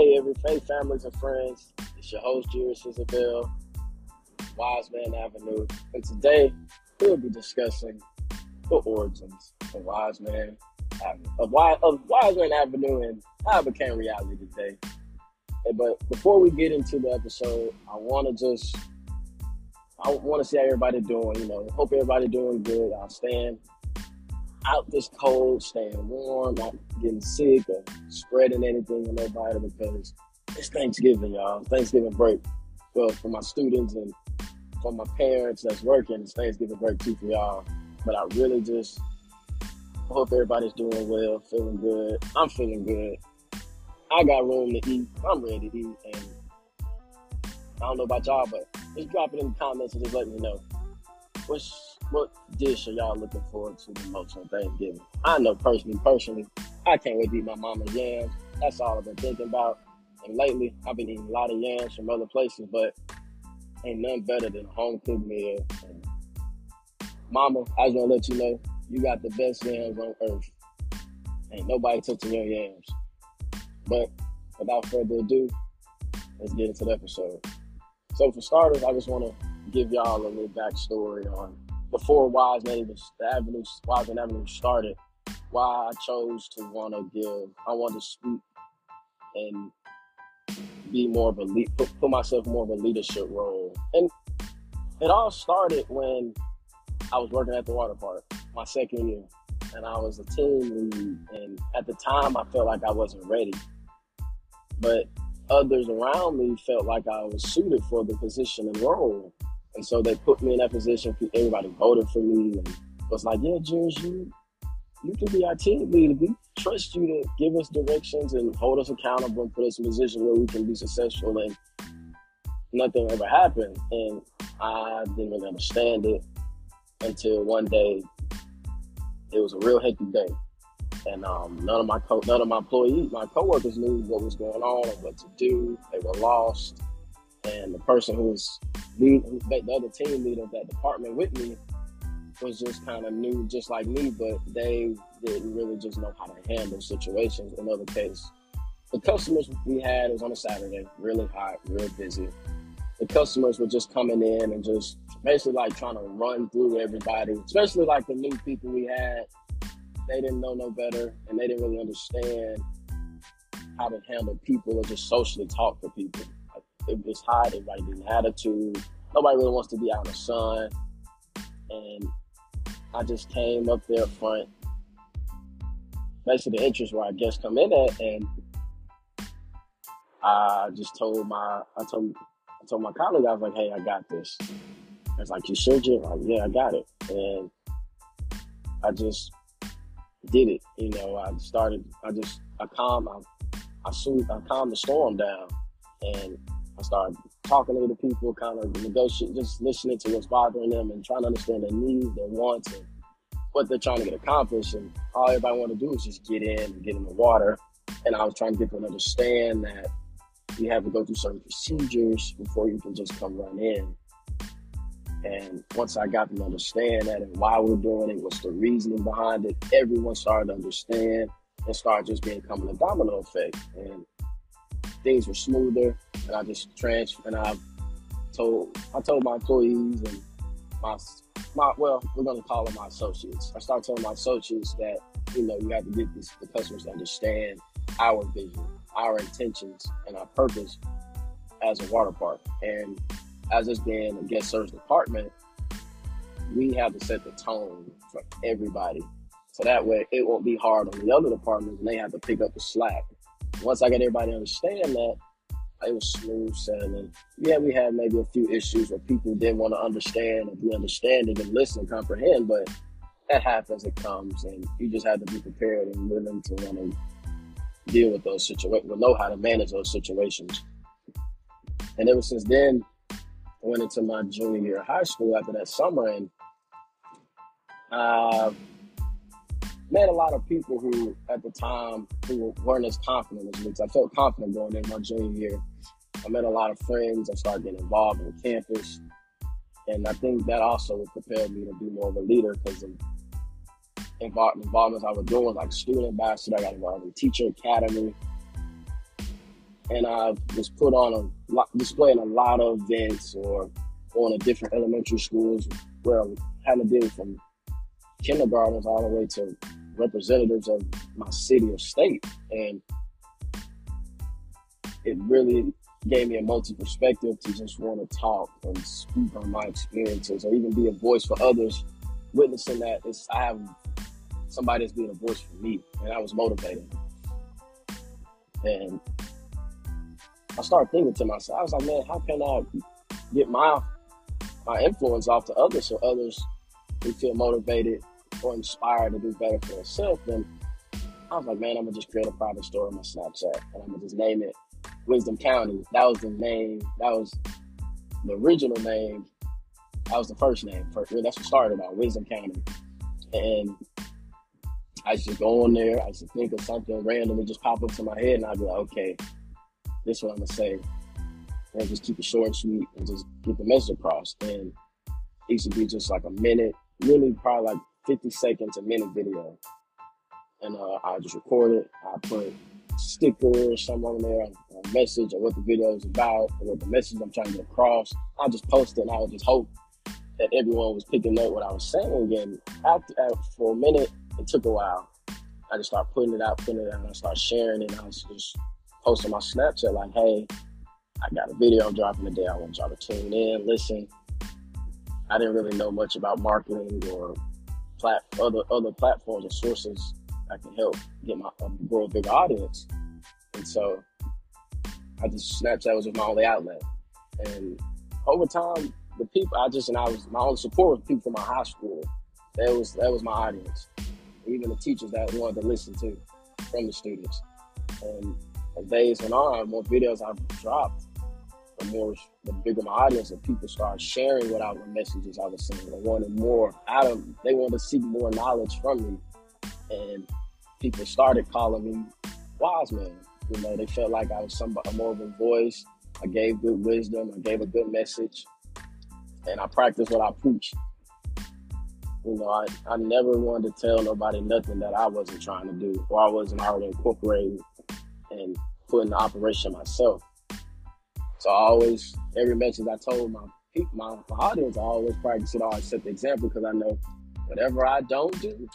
Hey, every hey, families and friends. It's your host, Juris Isabel, Wiseman Avenue. And today, we'll be discussing the origins of Wiseman Avenue, of, Wise, of Wiseman Avenue and how it became reality today. But before we get into the episode, I want to just, I want to see how everybody doing. You know, hope everybody doing good. I'll stand out this cold, staying warm, not getting sick or spreading anything on nobody because it's Thanksgiving, y'all. Thanksgiving break. Well, for my students and for my parents that's working, it's Thanksgiving break too for y'all. But I really just hope everybody's doing well, feeling good. I'm feeling good. I got room to eat. I'm ready to eat. And I don't know about y'all, but just drop it in the comments and just let me know. What's what dish are y'all looking forward to the most on Thanksgiving? I know personally, personally, I can't wait to eat my mama's yams. That's all I've been thinking about. And lately, I've been eating a lot of yams from other places, but ain't nothing better than a home cooked meal. And mama, I just want to let you know, you got the best yams on earth. Ain't nobody touching your yams. But without further ado, let's get into the episode. So for starters, I just want to give y'all a little backstory on before Wise Man even the Avenue Wiseman Avenue started, why I chose to want to give, I wanted to speak and be more of a lead, put, put myself more of a leadership role. And it all started when I was working at the water park my second year, and I was a team lead. And at the time, I felt like I wasn't ready, but others around me felt like I was suited for the position and role. And so they put me in that position. Everybody voted for me and was like, yeah, Jules, you, you can be our team leader. We trust you to give us directions and hold us accountable and put us in a position where we can be successful. And nothing ever happened. And I didn't really understand it until one day it was a real hectic day. And um, none of my co- none of my employees, my coworkers knew what was going on and what to do. They were lost and the person who was lead, the other team leader of that department with me was just kind of new, just like me, but they didn't really just know how to handle situations. Another case, the customers we had was on a Saturday, really hot, real busy. The customers were just coming in and just basically like trying to run through everybody, especially like the new people we had. They didn't know no better, and they didn't really understand how to handle people or just socially talk to people it was hot. Everybody did an attitude. Nobody really wants to be out in the sun. And I just came up there front. Basically, the entrance where I guess come in at, and I just told my I told I told my colleague I was like, "Hey, I got this." I was like, "You sure, Jim?" Like, "Yeah, I got it." And I just did it. You know, I started. I just I calmed. I I soothed. I calmed the storm down, and I started talking to the people, kind of negotiating, just listening to what's bothering them and trying to understand their needs, their wants, and what they're trying to get accomplished. And all everybody want to do is just get in and get in the water. And I was trying to get them to understand that you have to go through certain procedures before you can just come run in. And once I got them to understand that and why we're doing it, what's the reasoning behind it, everyone started to understand and started just becoming a domino effect. And things were smoother, and I just transferred. And I told I told my employees and my my well, we're gonna call them my associates. I started telling my associates that you know you have to get this, the customers to understand our vision, our intentions, and our purpose as a water park. And as us being a guest service department, we have to set the tone for everybody. So that way it won't be hard on the other departments and they have to pick up the slack once I got everybody to understand that, it was smooth sailing. Yeah, we had maybe a few issues where people didn't want to understand and be understanding and listen and comprehend, but that happens, it comes, and you just have to be prepared and willing to want to deal with those situations, know how to manage those situations. And ever since then, I went into my junior year of high school after that summer, and uh, met a lot of people who, at the time, who weren't as confident as me. I felt confident going in my junior year. I met a lot of friends. I started getting involved in campus, and I think that also prepared me to be more of a leader because of involvements I was doing, like student ambassador. I got involved in teacher academy, and I was put on a lot, displaying a lot of events or going to different elementary schools where I had to deal from kindergartens all the way to representatives of my city or state. And it really gave me a multi perspective to just want to talk and speak on my experiences or even be a voice for others. Witnessing that it's I have somebody that's being a voice for me, and I was motivated. And I started thinking to myself, I was like, man, how can I get my my influence off to others so others can feel motivated or inspired to do better for themselves? And I was like, man, I'm gonna just create a private story on my Snapchat and I'm gonna just name it Wisdom County. That was the name. That was the original name. That was the first name. First, that's what started out Wisdom County. And I to go on there. I to think of something randomly just pop up to my head, and I'd be like, okay, this is what I'm gonna say, and just keep it short and sweet, and just get the message across. And it used to be just like a minute, really probably like 50 seconds, a minute video, and uh, I just record it. I put sticker or something on there, message or what the video is about, or what the message I'm trying to get across. I just post it, and I would just hope that everyone was picking up what I was saying. And after, after for a minute, it took a while. I just started putting it out, putting it out, and I started sharing it. And I was just posting my Snapchat like, hey, I got a video I'm dropping today. I want y'all to tune in, listen. I didn't really know much about marketing or plat- other other platforms or sources that can help get my um, grow a bigger audience. And so I just Snapchat was my only outlet. And over time, the people I just and I was my only support was people from my high school. That was that was my audience even the teachers that wanted to listen to from the students. And as days went on, more videos I've dropped, the more the bigger my audience and people started sharing what I the messages I was sending. They wanted more out of they wanted to seek more knowledge from me. And people started calling me wise man. You know, they felt like I was somebody more of a voice. I gave good wisdom, I gave a good message, and I practiced what I preached. You know, I, I never wanted to tell nobody nothing that I wasn't trying to do or I wasn't already incorporating and putting the operation myself. So I always, every message I told my my, my audience, I always practice it all and set the example because I know whatever I don't do,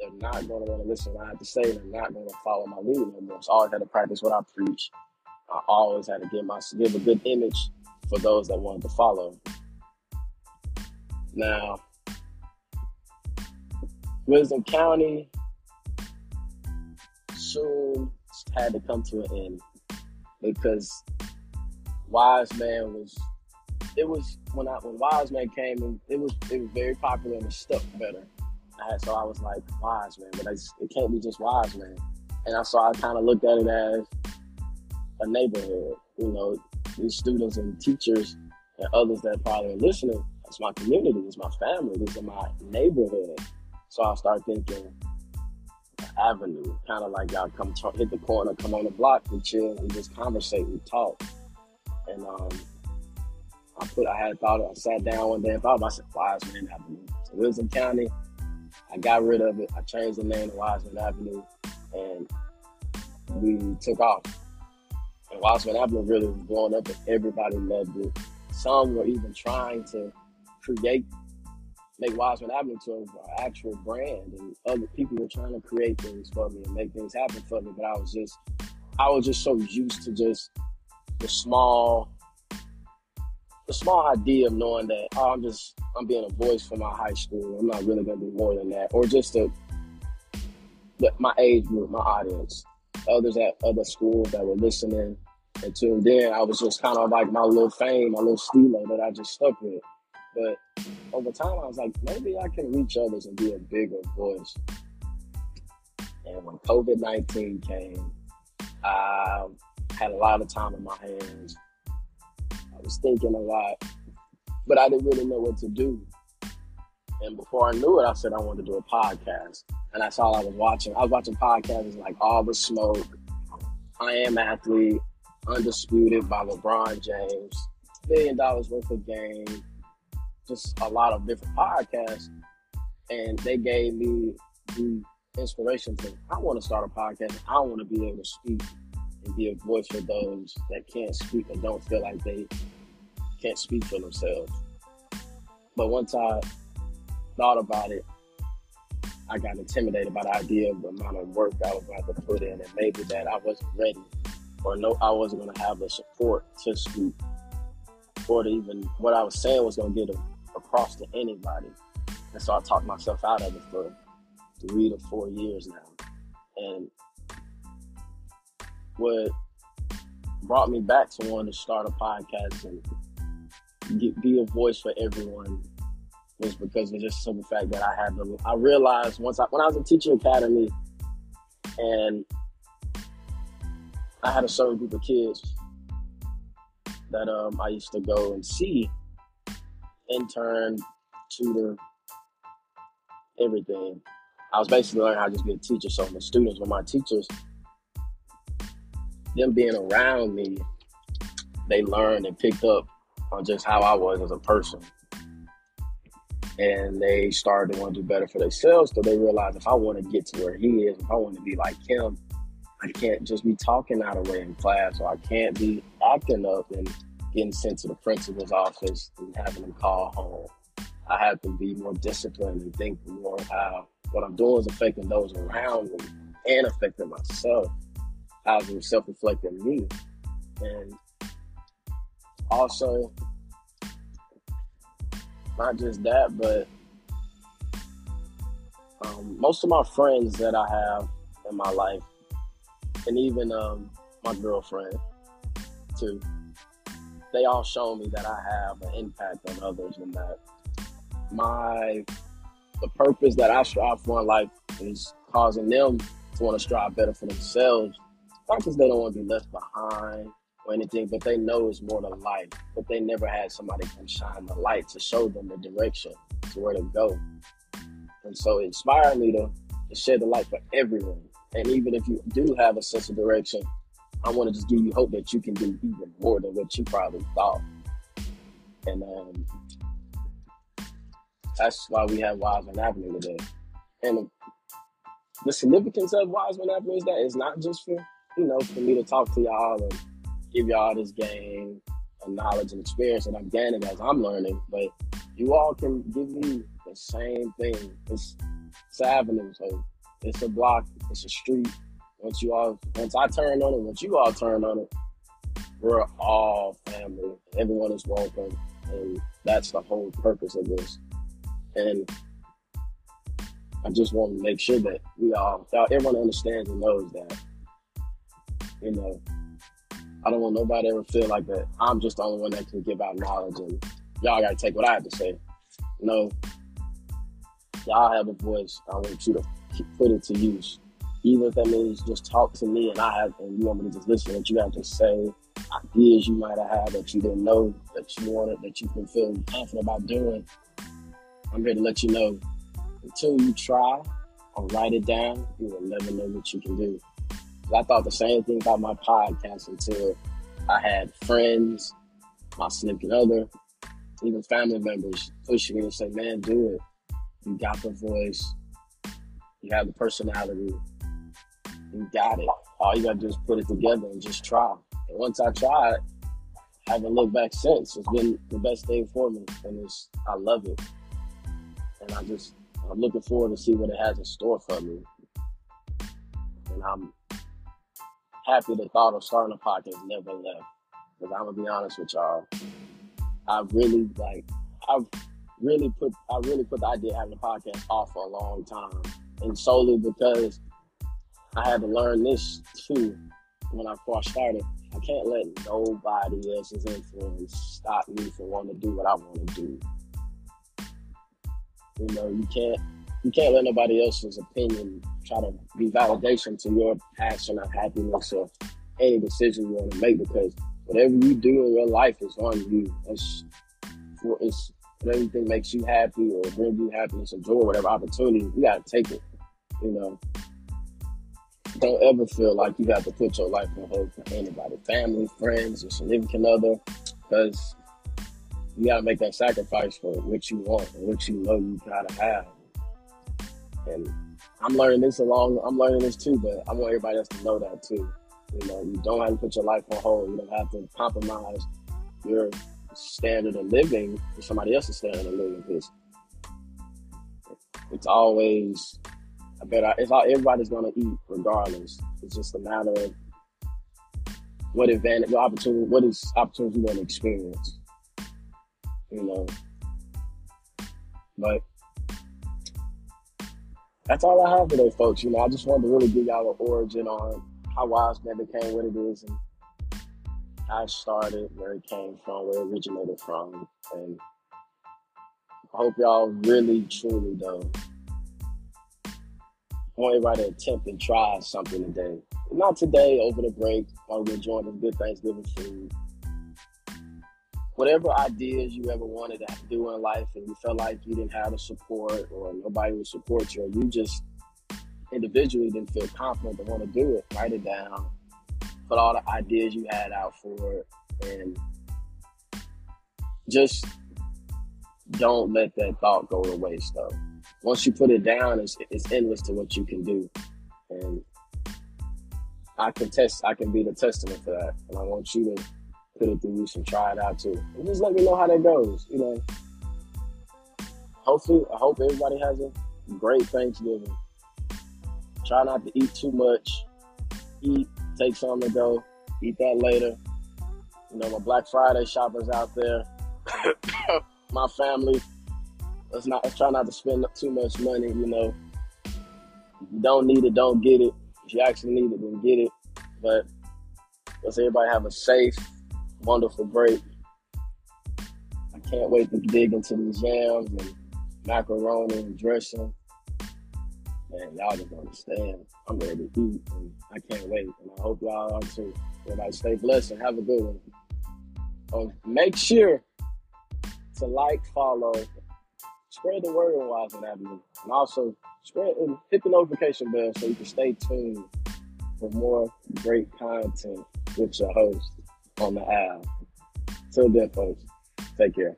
they're not going to want to listen to what I have to say. They're not going to follow my lead no more. So I always had to practice what I preach. I always had to give my give a good image for those that wanted to follow. Now, Wisdom County soon had to come to an end because Wise Man was. It was when I when Wise Man came and it was it was very popular and it stuck better. I so I was like Wise Man, but it can't be just Wise Man. And I saw I kind of looked at it as a neighborhood. You know, these students and teachers and others that probably are listening. It's my community. It's my family. This is my neighborhood. So I started thinking avenue, kind of like y'all come t- hit the corner, come on the block, we chill, we just conversate, we talk. And um, I put, I had thought, I sat down one day and thought I said, Wiseman Avenue. So Wisdom County, I got rid of it. I changed the name to Wiseman Avenue, and we took off. And Wiseman Avenue really was blowing up, and everybody loved it. Some were even trying to create make Wiseman Avenue to an actual brand, and other people were trying to create things for me and make things happen for me. But I was just, I was just so used to just the small, the small idea of knowing that oh, I'm just, I'm being a voice for my high school. I'm not really gonna do more than that, or just to my age group, my audience, others at other schools that were listening and tuned in. I was just kind of like my little fame, my little stilo that I just stuck with. But over time, I was like, maybe I can reach others and be a bigger voice. And when COVID 19 came, I had a lot of time in my hands. I was thinking a lot, but I didn't really know what to do. And before I knew it, I said I wanted to do a podcast. And that's all I was watching. I was watching podcasts like All the Smoke, I Am Athlete, Undisputed by LeBron James, Billion Dollars Worth of Game, just a lot of different podcasts, and they gave me the inspiration to I want to start a podcast. I want to be able to speak and be a voice for those that can't speak or don't feel like they can't speak for themselves. But once I thought about it, I got intimidated by the idea of the amount of work I was going to have to put in, and maybe that I wasn't ready, or no, I wasn't going to have the support to speak, or to even what I was saying was going to get across to anybody. And so I talked myself out of it for three to four years now. And what brought me back to want to start a podcast and get, be a voice for everyone was because of just the simple fact that I had to. I realized once I when I was in teacher academy, and I had a certain group of kids that um, I used to go and see, intern, tutor, everything. I was basically learning how to just be a teacher. So the students were my teachers. Them being around me, they learned and picked up on just how I was as a person. And they started to want to do better for themselves because they realized if I want to get to where he is, if I want to be like him, I can't just be talking out of way in class or I can't be acting up and getting sent to the principal's office and having them call home. I have to be more disciplined and think more how what I'm doing is affecting those around me and affecting myself. How's it self-reflecting me? And also, not just that, but um, most of my friends that I have in my life, and even um, my girlfriend too, they all show me that I have an impact on others and that my the purpose that I strive for in life is causing them to want to strive better for themselves. Because they don't want to be left behind or anything, but they know it's more to life. But they never had somebody come shine the light to show them the direction to where to go. And so it inspired me to, to shed the light for everyone. And even if you do have a sense of direction, I want to just give you hope that you can do even more than what you probably thought. And um, that's why we have Wiseman Avenue today. And the significance of Wiseman Avenue is that it's not just for, you know, for me to talk to y'all and give y'all this game and knowledge and experience that I'm gaining as I'm learning, but you all can give me the same thing. It's, it's an avenue, so it's a block, it's a street. Once you all, once I turn on it, once you all turn on it, we're all family. Everyone is welcome, and that's the whole purpose of this. And I just want to make sure that we all, everyone understands and knows that, you know, I don't want nobody ever feel like that I'm just the only one that can give out knowledge and y'all got to take what I have to say. No, y'all have a voice. I want you to put it to use. Even if that means just talk to me and I have, and you want me to just listen what you have to say, ideas you might have had that you didn't know that you wanted, that you can feel confident about doing. I'm here to let you know until you try or write it down, you will never know what you can do. I thought the same thing about my podcast until I had friends, my significant other, even family members pushing me and say, man, do it. You got the voice. You have the personality. You got it. All you got to do is put it together and just try. And once I tried, I haven't looked back since. It's been the best thing for me. And it's, I love it and I just I'm looking forward to see what it has in store for me. And I'm happy the thought of starting a podcast never left. Because I'm gonna be honest with y'all, I really like I've really put I really put the idea of having a podcast off for a long time, and solely because I had to learn this too when I first started. I can't let nobody else's influence stop me from wanting to do what I want to do. You know, you can't you can't let nobody else's opinion try to be validation to your passion or happiness or any decision you want to make because whatever you do in your life is on you. It's it's whatever you think makes you happy or bring you happiness or joy, whatever opportunity, you gotta take it. You know. Don't ever feel like you have to put your life on hold for anybody, family, friends, or significant other, because you gotta make that sacrifice for what you want and what you know you gotta have. And I'm learning this along. I'm learning this too, but I want everybody else to know that too. You know, you don't have to put your life on hold. You don't have to compromise your standard of living for somebody else's standard of living because it's always I bet it's all everybody's gonna eat regardless. It's just a matter of what advantage, what opportunity, what is opportunity you want to experience. You know, but that's all I have for today, folks. You know, I just wanted to really give y'all an origin on how Wise Man became what it is and how it started, where it came from, where it originated from, and I hope y'all really, truly, though, want everybody to attempt and try something today. Not today, over the break, while we're enjoying good Thanksgiving food. Whatever ideas you ever wanted to do in life and you felt like you didn't have the support or nobody would support you, or you just individually didn't feel confident to want to do it, write it down, put all the ideas you had out for it, and just don't let that thought go to waste though. Once you put it down, it's, it's endless to what you can do. And I can test, I can be the testament for that. And I want you to put it through and try it out too. And just let me know how that goes. You know, hopefully, I hope everybody has a great Thanksgiving. Try not to eat too much. Eat, take something to go. Eat that later. You know, my Black Friday shoppers out there. my family. Let's not let's try not to spend too much money. You know, if you don't need it, don't get it. If you actually need it, then get it. But let's everybody have a safe, wonderful break. I can't wait to dig into these yams and macaroni and dressing. Man, y'all just understand. I'm ready to eat, and I can't wait. And I hope y'all are too. Everybody stay blessed and have a good one. Um, make sure to like, follow, spread the word on Wiseman Avenue, and also spread and hit the notification bell so you can stay tuned for more great content with your host on the app. Till then, folks, take care.